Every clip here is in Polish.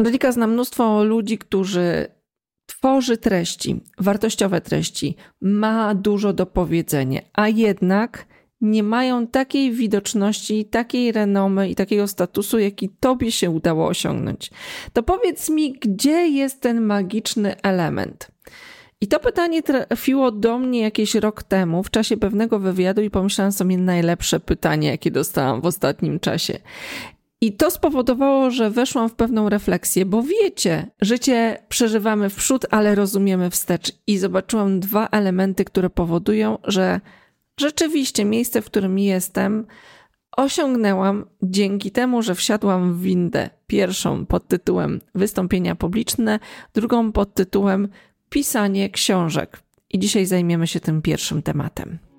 Angelika zna mnóstwo ludzi, którzy tworzy treści, wartościowe treści, ma dużo do powiedzenia, a jednak nie mają takiej widoczności, takiej renomy i takiego statusu, jaki tobie się udało osiągnąć. To powiedz mi, gdzie jest ten magiczny element? I to pytanie trafiło do mnie jakieś rok temu w czasie pewnego wywiadu i pomyślałam sobie najlepsze pytanie, jakie dostałam w ostatnim czasie. I to spowodowało, że weszłam w pewną refleksję, bo wiecie, życie przeżywamy w przód, ale rozumiemy wstecz. I zobaczyłam dwa elementy, które powodują, że rzeczywiście miejsce, w którym jestem, osiągnęłam dzięki temu, że wsiadłam w windę. Pierwszą pod tytułem wystąpienia publiczne, drugą pod tytułem pisanie książek. I dzisiaj zajmiemy się tym pierwszym tematem.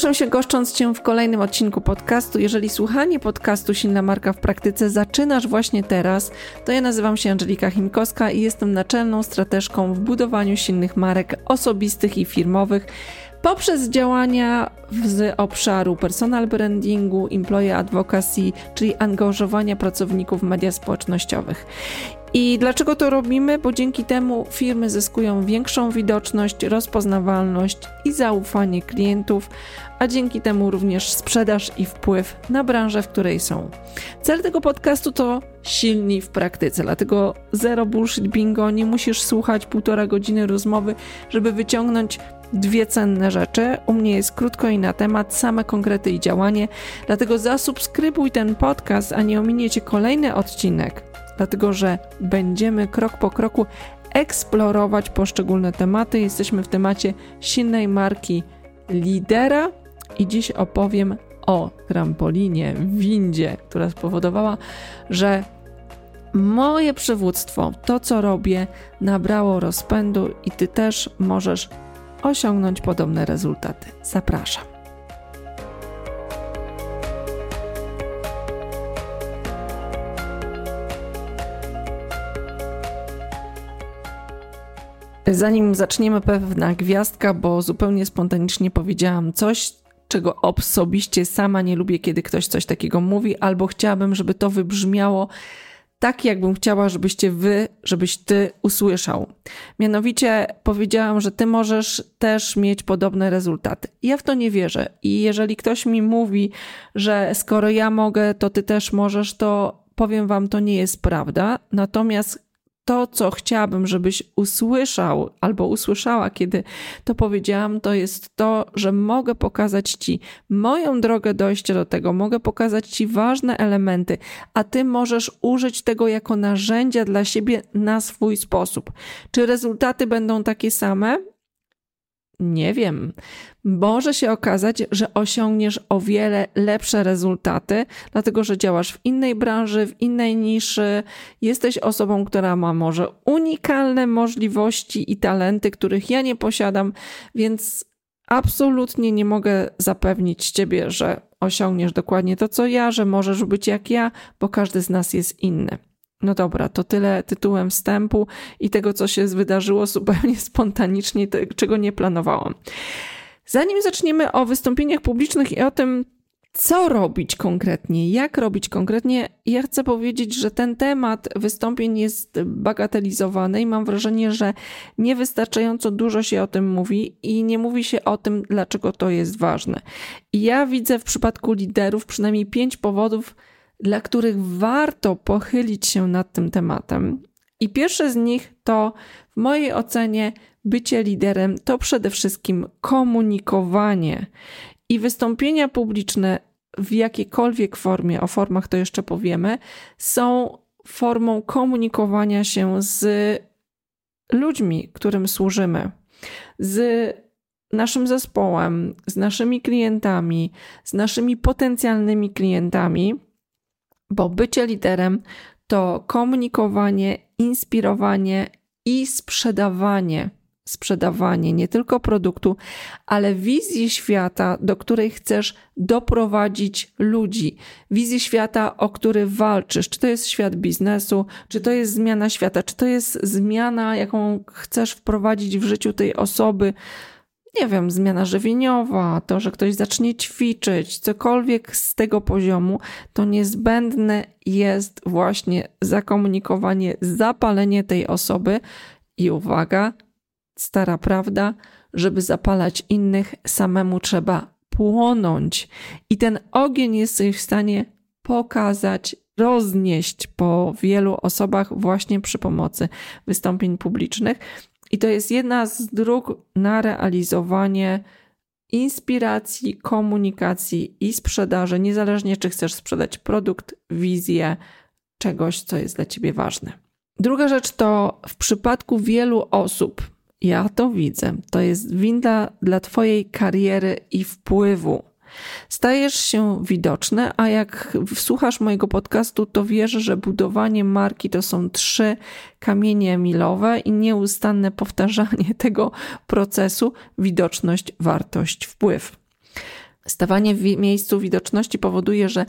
Cieszę się goszcząc Cię w kolejnym odcinku podcastu. Jeżeli słuchanie podcastu Silna Marka w Praktyce zaczynasz właśnie teraz, to ja nazywam się Angelika Chimkowska i jestem naczelną strateżką w budowaniu silnych marek osobistych i firmowych poprzez działania z obszaru personal brandingu, employee advocacy, czyli angażowania pracowników w mediach społecznościowych. I dlaczego to robimy? Bo dzięki temu firmy zyskują większą widoczność, rozpoznawalność i zaufanie klientów, a dzięki temu również sprzedaż i wpływ na branżę, w której są. Cel tego podcastu to silni w praktyce, dlatego zero bullshit bingo, nie musisz słuchać półtora godziny rozmowy, żeby wyciągnąć dwie cenne rzeczy. U mnie jest krótko i na temat, same konkrety i działanie, dlatego zasubskrybuj ten podcast, a nie ominiecie kolejny odcinek dlatego że będziemy krok po kroku eksplorować poszczególne tematy. Jesteśmy w temacie silnej marki lidera i dziś opowiem o trampolinie, windzie, która spowodowała, że moje przywództwo, to co robię, nabrało rozpędu i ty też możesz osiągnąć podobne rezultaty. Zapraszam. Zanim zaczniemy, pewna gwiazdka, bo zupełnie spontanicznie powiedziałam coś, czego osobiście sama nie lubię, kiedy ktoś coś takiego mówi, albo chciałabym, żeby to wybrzmiało tak, jakbym chciała, żebyście wy, żebyś ty usłyszał. Mianowicie powiedziałam, że ty możesz też mieć podobne rezultaty. Ja w to nie wierzę. I jeżeli ktoś mi mówi, że skoro ja mogę, to ty też możesz, to powiem wam, to nie jest prawda. Natomiast to, co chciałabym, żebyś usłyszał albo usłyszała, kiedy to powiedziałam, to jest to, że mogę pokazać Ci moją drogę dojścia do tego, mogę pokazać Ci ważne elementy, a Ty możesz użyć tego jako narzędzia dla siebie na swój sposób. Czy rezultaty będą takie same? Nie wiem. Może się okazać, że osiągniesz o wiele lepsze rezultaty, dlatego że działasz w innej branży, w innej niszy, jesteś osobą, która ma może unikalne możliwości i talenty, których ja nie posiadam, więc absolutnie nie mogę zapewnić ciebie, że osiągniesz dokładnie to, co ja, że możesz być jak ja, bo każdy z nas jest inny. No dobra, to tyle tytułem wstępu i tego, co się wydarzyło zupełnie spontanicznie, czego nie planowałam. Zanim zaczniemy o wystąpieniach publicznych i o tym, co robić konkretnie, jak robić konkretnie, ja chcę powiedzieć, że ten temat wystąpień jest bagatelizowany i mam wrażenie, że niewystarczająco dużo się o tym mówi i nie mówi się o tym, dlaczego to jest ważne. I ja widzę w przypadku liderów przynajmniej pięć powodów, dla których warto pochylić się nad tym tematem. I pierwsze z nich to, w mojej ocenie, bycie liderem to przede wszystkim komunikowanie i wystąpienia publiczne w jakiejkolwiek formie, o formach to jeszcze powiemy, są formą komunikowania się z ludźmi, którym służymy, z naszym zespołem, z naszymi klientami, z naszymi potencjalnymi klientami bo bycie liderem to komunikowanie, inspirowanie i sprzedawanie. Sprzedawanie nie tylko produktu, ale wizji świata, do której chcesz doprowadzić ludzi. Wizji świata, o który walczysz. Czy to jest świat biznesu, czy to jest zmiana świata, czy to jest zmiana, jaką chcesz wprowadzić w życiu tej osoby nie wiem, zmiana żywieniowa, to, że ktoś zacznie ćwiczyć, cokolwiek z tego poziomu, to niezbędne jest właśnie zakomunikowanie, zapalenie tej osoby i uwaga, stara prawda, żeby zapalać innych, samemu trzeba płonąć. I ten ogień jesteś w stanie pokazać, roznieść po wielu osobach właśnie przy pomocy wystąpień publicznych. I to jest jedna z dróg na realizowanie inspiracji, komunikacji i sprzedaży, niezależnie czy chcesz sprzedać produkt, wizję, czegoś, co jest dla ciebie ważne. Druga rzecz to w przypadku wielu osób, ja to widzę, to jest winda dla Twojej kariery i wpływu. Stajesz się widoczny, a jak słuchasz mojego podcastu, to wiesz, że budowanie marki to są trzy kamienie milowe i nieustanne powtarzanie tego procesu widoczność, wartość, wpływ. Stawanie w miejscu widoczności powoduje, że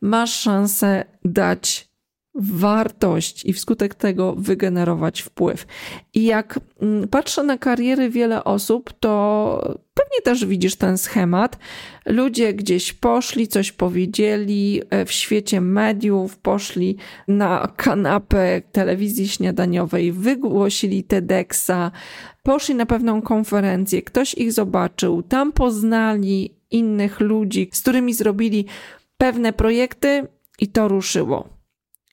masz szansę dać wartość i wskutek tego wygenerować wpływ. I jak mm, patrzę na kariery wiele osób, to pewnie też widzisz ten schemat. Ludzie gdzieś poszli, coś powiedzieli e, w świecie mediów, poszli na kanapę telewizji śniadaniowej, wygłosili TEDxa, poszli na pewną konferencję, ktoś ich zobaczył, tam poznali innych ludzi, z którymi zrobili pewne projekty i to ruszyło.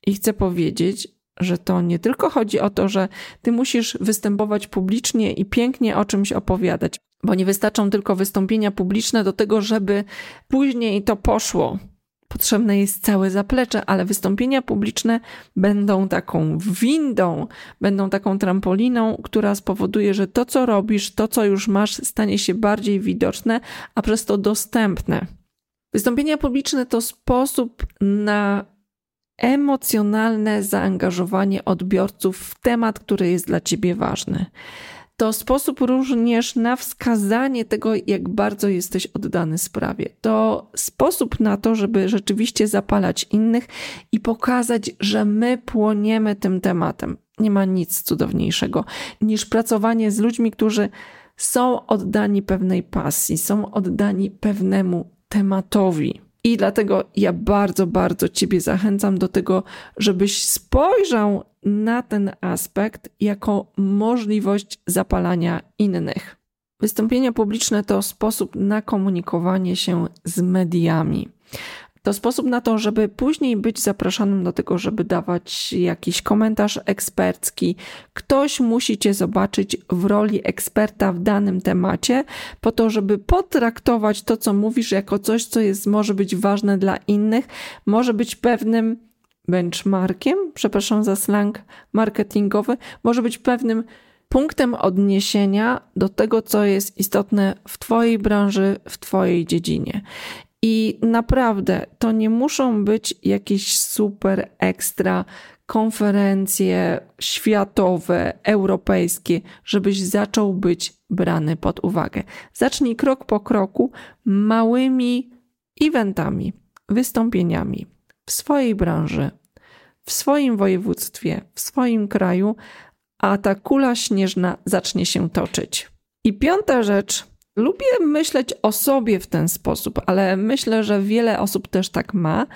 I chcę powiedzieć, że to nie tylko chodzi o to, że ty musisz występować publicznie i pięknie o czymś opowiadać, bo nie wystarczą tylko wystąpienia publiczne do tego, żeby później to poszło. Potrzebne jest całe zaplecze, ale wystąpienia publiczne będą taką windą, będą taką trampoliną, która spowoduje, że to, co robisz, to, co już masz, stanie się bardziej widoczne, a przez to dostępne. Wystąpienia publiczne to sposób na emocjonalne zaangażowanie odbiorców w temat, który jest dla ciebie ważny. To sposób również na wskazanie tego, jak bardzo jesteś oddany sprawie. To sposób na to, żeby rzeczywiście zapalać innych i pokazać, że my płoniemy tym tematem. Nie ma nic cudowniejszego niż pracowanie z ludźmi, którzy są oddani pewnej pasji, są oddani pewnemu tematowi. I dlatego ja bardzo, bardzo Ciebie zachęcam do tego, żebyś spojrzał na ten aspekt jako możliwość zapalania innych. Wystąpienia publiczne to sposób na komunikowanie się z mediami. To sposób na to, żeby później być zapraszanym do tego, żeby dawać jakiś komentarz ekspercki. Ktoś musi cię zobaczyć w roli eksperta w danym temacie, po to, żeby potraktować to, co mówisz, jako coś, co jest, może być ważne dla innych, może być pewnym benchmarkiem, przepraszam za slang marketingowy, może być pewnym punktem odniesienia do tego, co jest istotne w Twojej branży, w Twojej dziedzinie. I naprawdę to nie muszą być jakieś super ekstra konferencje światowe, europejskie, żebyś zaczął być brany pod uwagę. Zacznij krok po kroku małymi eventami, wystąpieniami w swojej branży, w swoim województwie, w swoim kraju, a ta kula śnieżna zacznie się toczyć. I piąta rzecz, Lubię myśleć o sobie w ten sposób, ale myślę, że wiele osób też tak ma,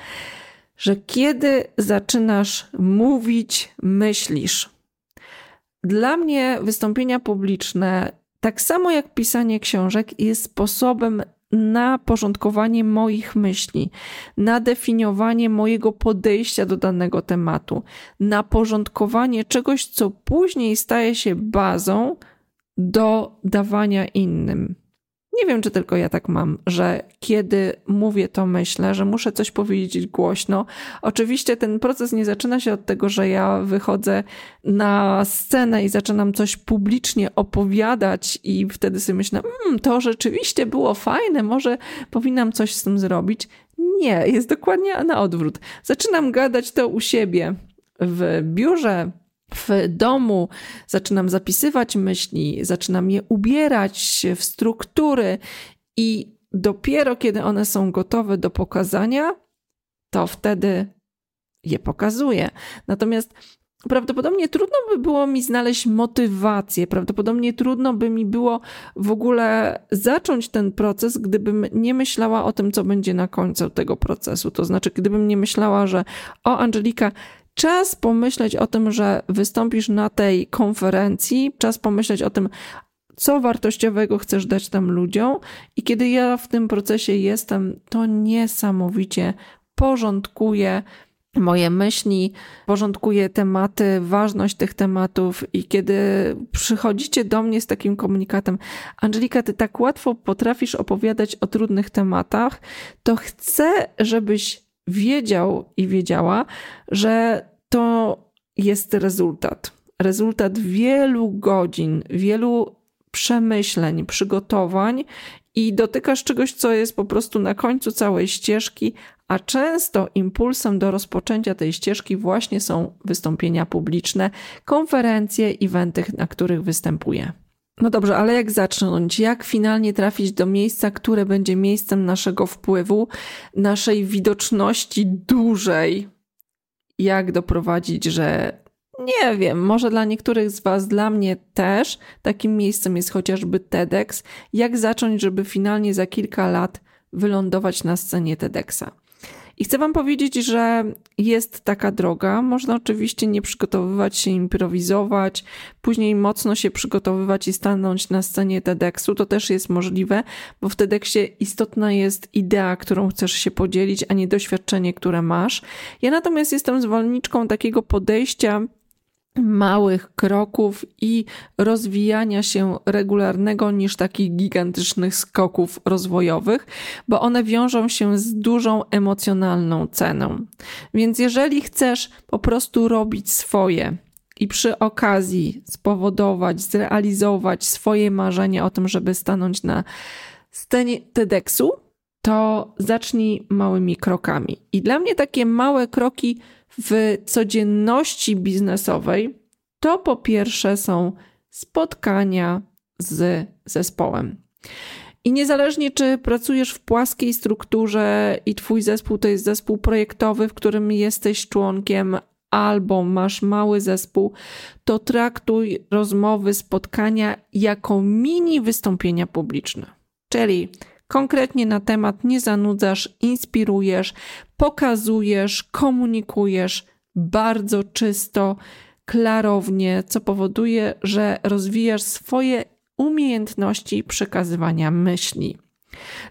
że kiedy zaczynasz mówić, myślisz. Dla mnie wystąpienia publiczne, tak samo jak pisanie książek, jest sposobem na porządkowanie moich myśli, na definiowanie mojego podejścia do danego tematu, na porządkowanie czegoś, co później staje się bazą do dawania innym. Nie wiem, czy tylko ja tak mam, że kiedy mówię, to myślę, że muszę coś powiedzieć głośno. Oczywiście ten proces nie zaczyna się od tego, że ja wychodzę na scenę i zaczynam coś publicznie opowiadać, i wtedy sobie myślę, mmm, to rzeczywiście było fajne, może powinnam coś z tym zrobić. Nie, jest dokładnie na odwrót. Zaczynam gadać to u siebie w biurze, w domu, zaczynam zapisywać myśli, zaczynam je ubierać w struktury i dopiero kiedy one są gotowe do pokazania, to wtedy je pokazuję. Natomiast prawdopodobnie trudno by było mi znaleźć motywację, prawdopodobnie trudno by mi było w ogóle zacząć ten proces, gdybym nie myślała o tym, co będzie na końcu tego procesu. To znaczy, gdybym nie myślała, że o Angelika, czas pomyśleć o tym, że wystąpisz na tej konferencji, czas pomyśleć o tym, co wartościowego chcesz dać tam ludziom, i kiedy ja w tym procesie jestem, to niesamowicie porządkuję moje myśli, porządkuję tematy, ważność tych tematów. I kiedy przychodzicie do mnie z takim komunikatem, Angelika, ty tak łatwo potrafisz opowiadać o trudnych tematach, to chcę, żebyś wiedział i wiedziała, że to jest rezultat. Rezultat wielu godzin, wielu przemyśleń, przygotowań i dotykasz czegoś, co jest po prostu na końcu całej ścieżki, a często impulsem do rozpoczęcia tej ścieżki właśnie są wystąpienia publiczne, konferencje, eventy, na których występuję. No dobrze, ale jak zacząć? Jak finalnie trafić do miejsca, które będzie miejscem naszego wpływu, naszej widoczności dużej? Jak doprowadzić, że nie wiem, może dla niektórych z Was, dla mnie też takim miejscem jest chociażby TEDx. Jak zacząć, żeby finalnie za kilka lat wylądować na scenie TEDxa? I chcę Wam powiedzieć, że jest taka droga. Można oczywiście nie przygotowywać się, improwizować, później mocno się przygotowywać i stanąć na scenie TEDxu. To też jest możliwe, bo w TEDxie istotna jest idea, którą chcesz się podzielić, a nie doświadczenie, które masz. Ja natomiast jestem zwolenniczką takiego podejścia, małych kroków i rozwijania się regularnego niż takich gigantycznych skoków rozwojowych, bo one wiążą się z dużą emocjonalną ceną. Więc jeżeli chcesz po prostu robić swoje i przy okazji spowodować, zrealizować swoje marzenie o tym, żeby stanąć na scenie TEDxu, to zacznij małymi krokami. I dla mnie takie małe kroki w codzienności biznesowej, to po pierwsze są spotkania z zespołem. I niezależnie, czy pracujesz w płaskiej strukturze i Twój zespół to jest zespół projektowy, w którym jesteś członkiem, albo masz mały zespół, to traktuj rozmowy, spotkania jako mini wystąpienia publiczne. Czyli konkretnie na temat nie zanudzasz, inspirujesz, pokazujesz, komunikujesz bardzo czysto, klarownie, co powoduje, że rozwijasz swoje umiejętności przekazywania myśli.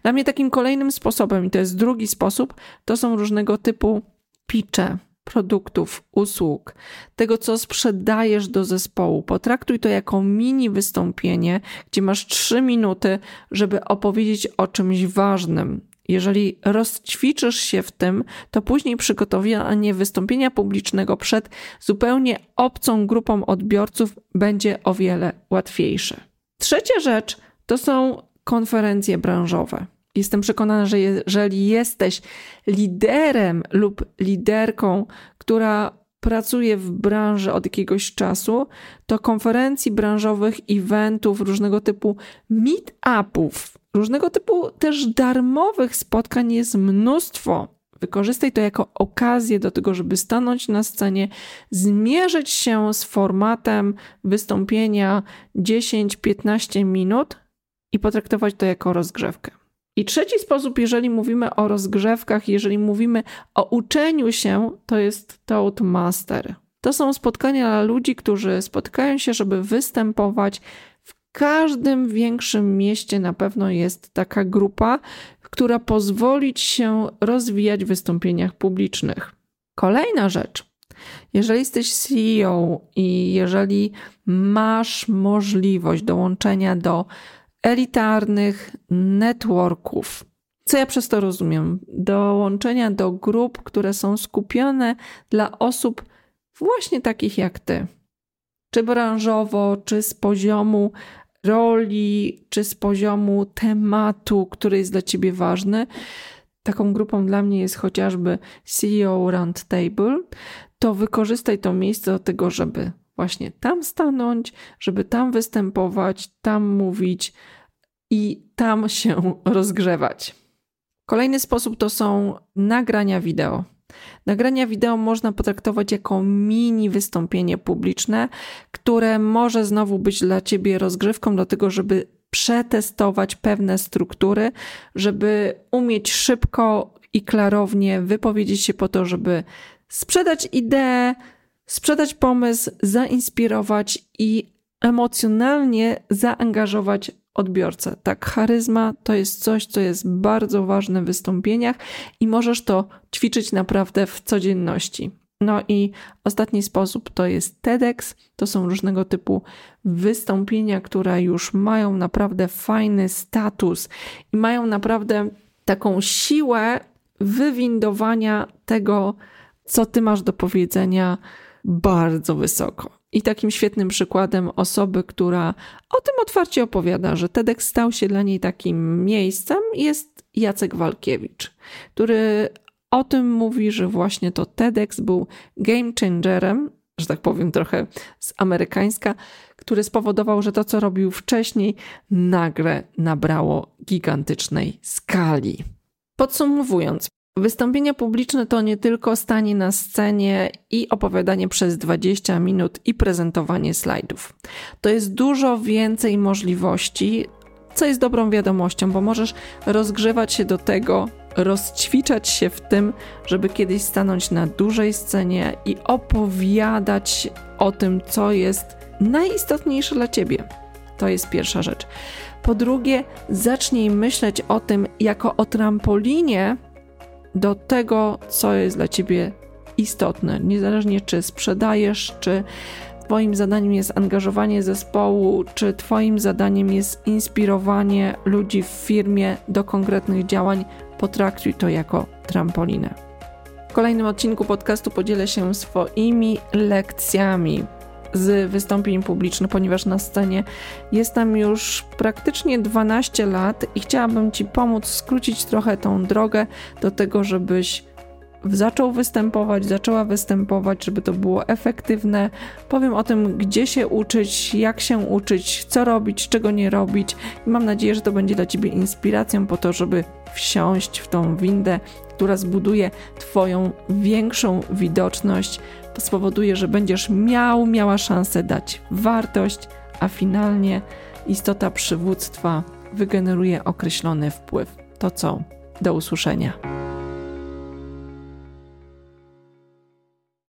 Dla mnie takim kolejnym sposobem, i to jest drugi sposób, to są różnego typu pitche produktów, usług, tego co sprzedajesz do zespołu. Potraktuj to jako mini wystąpienie, gdzie masz trzy minuty, żeby opowiedzieć o czymś ważnym. Jeżeli rozćwiczysz się w tym, to później przygotowanie wystąpienia publicznego przed zupełnie obcą grupą odbiorców będzie o wiele łatwiejsze. Trzecia rzecz to są konferencje branżowe. Jestem przekonana, że jeżeli jesteś liderem lub liderką, która pracuje w branży od jakiegoś czasu, to konferencji branżowych, eventów, różnego typu meet-upów, różnego typu też darmowych spotkań jest mnóstwo. Wykorzystaj to jako okazję do tego, żeby stanąć na scenie, zmierzyć się z formatem wystąpienia 10-15 minut i potraktować to jako rozgrzewkę. I trzeci sposób, jeżeli mówimy o rozgrzewkach, jeżeli mówimy o uczeniu się, to jest Toastmaster. To są spotkania dla ludzi, którzy spotkają się, żeby występować. W każdym większym mieście na pewno jest taka grupa, która pozwoli ci się rozwijać w wystąpieniach publicznych. Kolejna rzecz. Jeżeli jesteś CEO i jeżeli masz możliwość dołączenia do elitarnych networków. Co ja przez to rozumiem? Dołączenia do grup, które są skupione dla osób właśnie takich jak ty. Czy branżowo, czy z poziomu roli, czy z poziomu tematu, który jest dla ciebie ważny. Taką grupą dla mnie jest chociażby CEO Roundtable. To wykorzystaj to miejsce do tego, żeby właśnie tam stanąć, żeby tam występować, tam mówić i tam się rozgrzewać. Kolejny sposób to są nagrania wideo. Nagrania wideo można potraktować jako mini wystąpienie publiczne, które może znowu być dla ciebie rozgrzewką do tego, żeby przetestować pewne struktury, żeby umieć szybko i klarownie wypowiedzieć się po to, żeby sprzedać ideę, sprzedać pomysł, zainspirować i emocjonalnie zaangażować odbiorcę. Tak, charyzma to jest coś, co jest bardzo ważne w wystąpieniach i możesz to ćwiczyć naprawdę w codzienności. No i ostatni sposób to jest TEDx. To są różnego typu wystąpienia, które już mają naprawdę fajny status i mają naprawdę taką siłę wywindowania tego, co ty masz do powiedzenia bardzo wysoko. I takim świetnym przykładem osoby, która o tym otwarcie opowiada, że TEDx stał się dla niej takim miejscem, jest Jacek Walkiewicz, który o tym mówi, że właśnie to TEDx był game changerem, że tak powiem trochę z amerykańska, który spowodował, że to, co robił wcześniej, nagle nabrało gigantycznej skali. Podsumowując, Wystąpienie publiczne to nie tylko stanie na scenie i opowiadanie przez 20 minut i prezentowanie slajdów. To jest dużo więcej możliwości, co jest dobrą wiadomością, bo możesz rozgrzewać się do tego, rozćwiczać się w tym, żeby kiedyś stanąć na dużej scenie i opowiadać o tym, co jest najistotniejsze dla ciebie. To jest pierwsza rzecz. Po drugie, zacznij myśleć o tym jako o trampolinie do tego, co jest dla ciebie istotne. Niezależnie czy sprzedajesz, czy Twoim zadaniem jest angażowanie zespołu, czy Twoim zadaniem jest inspirowanie ludzi w firmie do konkretnych działań, potraktuj to jako trampolinę. W kolejnym odcinku podcastu podzielę się swoimi lekcjami z wystąpień publicznych, ponieważ na scenie jestem już praktycznie 12 lat i chciałabym Ci pomóc skrócić trochę tą drogę do tego, żebyś zaczął występować, zaczęła występować, żeby to było efektywne. Powiem o tym, gdzie się uczyć, jak się uczyć, co robić, czego nie robić. I mam nadzieję, że to będzie dla Ciebie inspiracją po to, żeby wsiąść w tą windę, która zbuduje Twoją większą widoczność, spowoduje, że będziesz miał, miała szansę dać wartość, a finalnie istota przywództwa wygeneruje określony wpływ. To co? Do usłyszenia.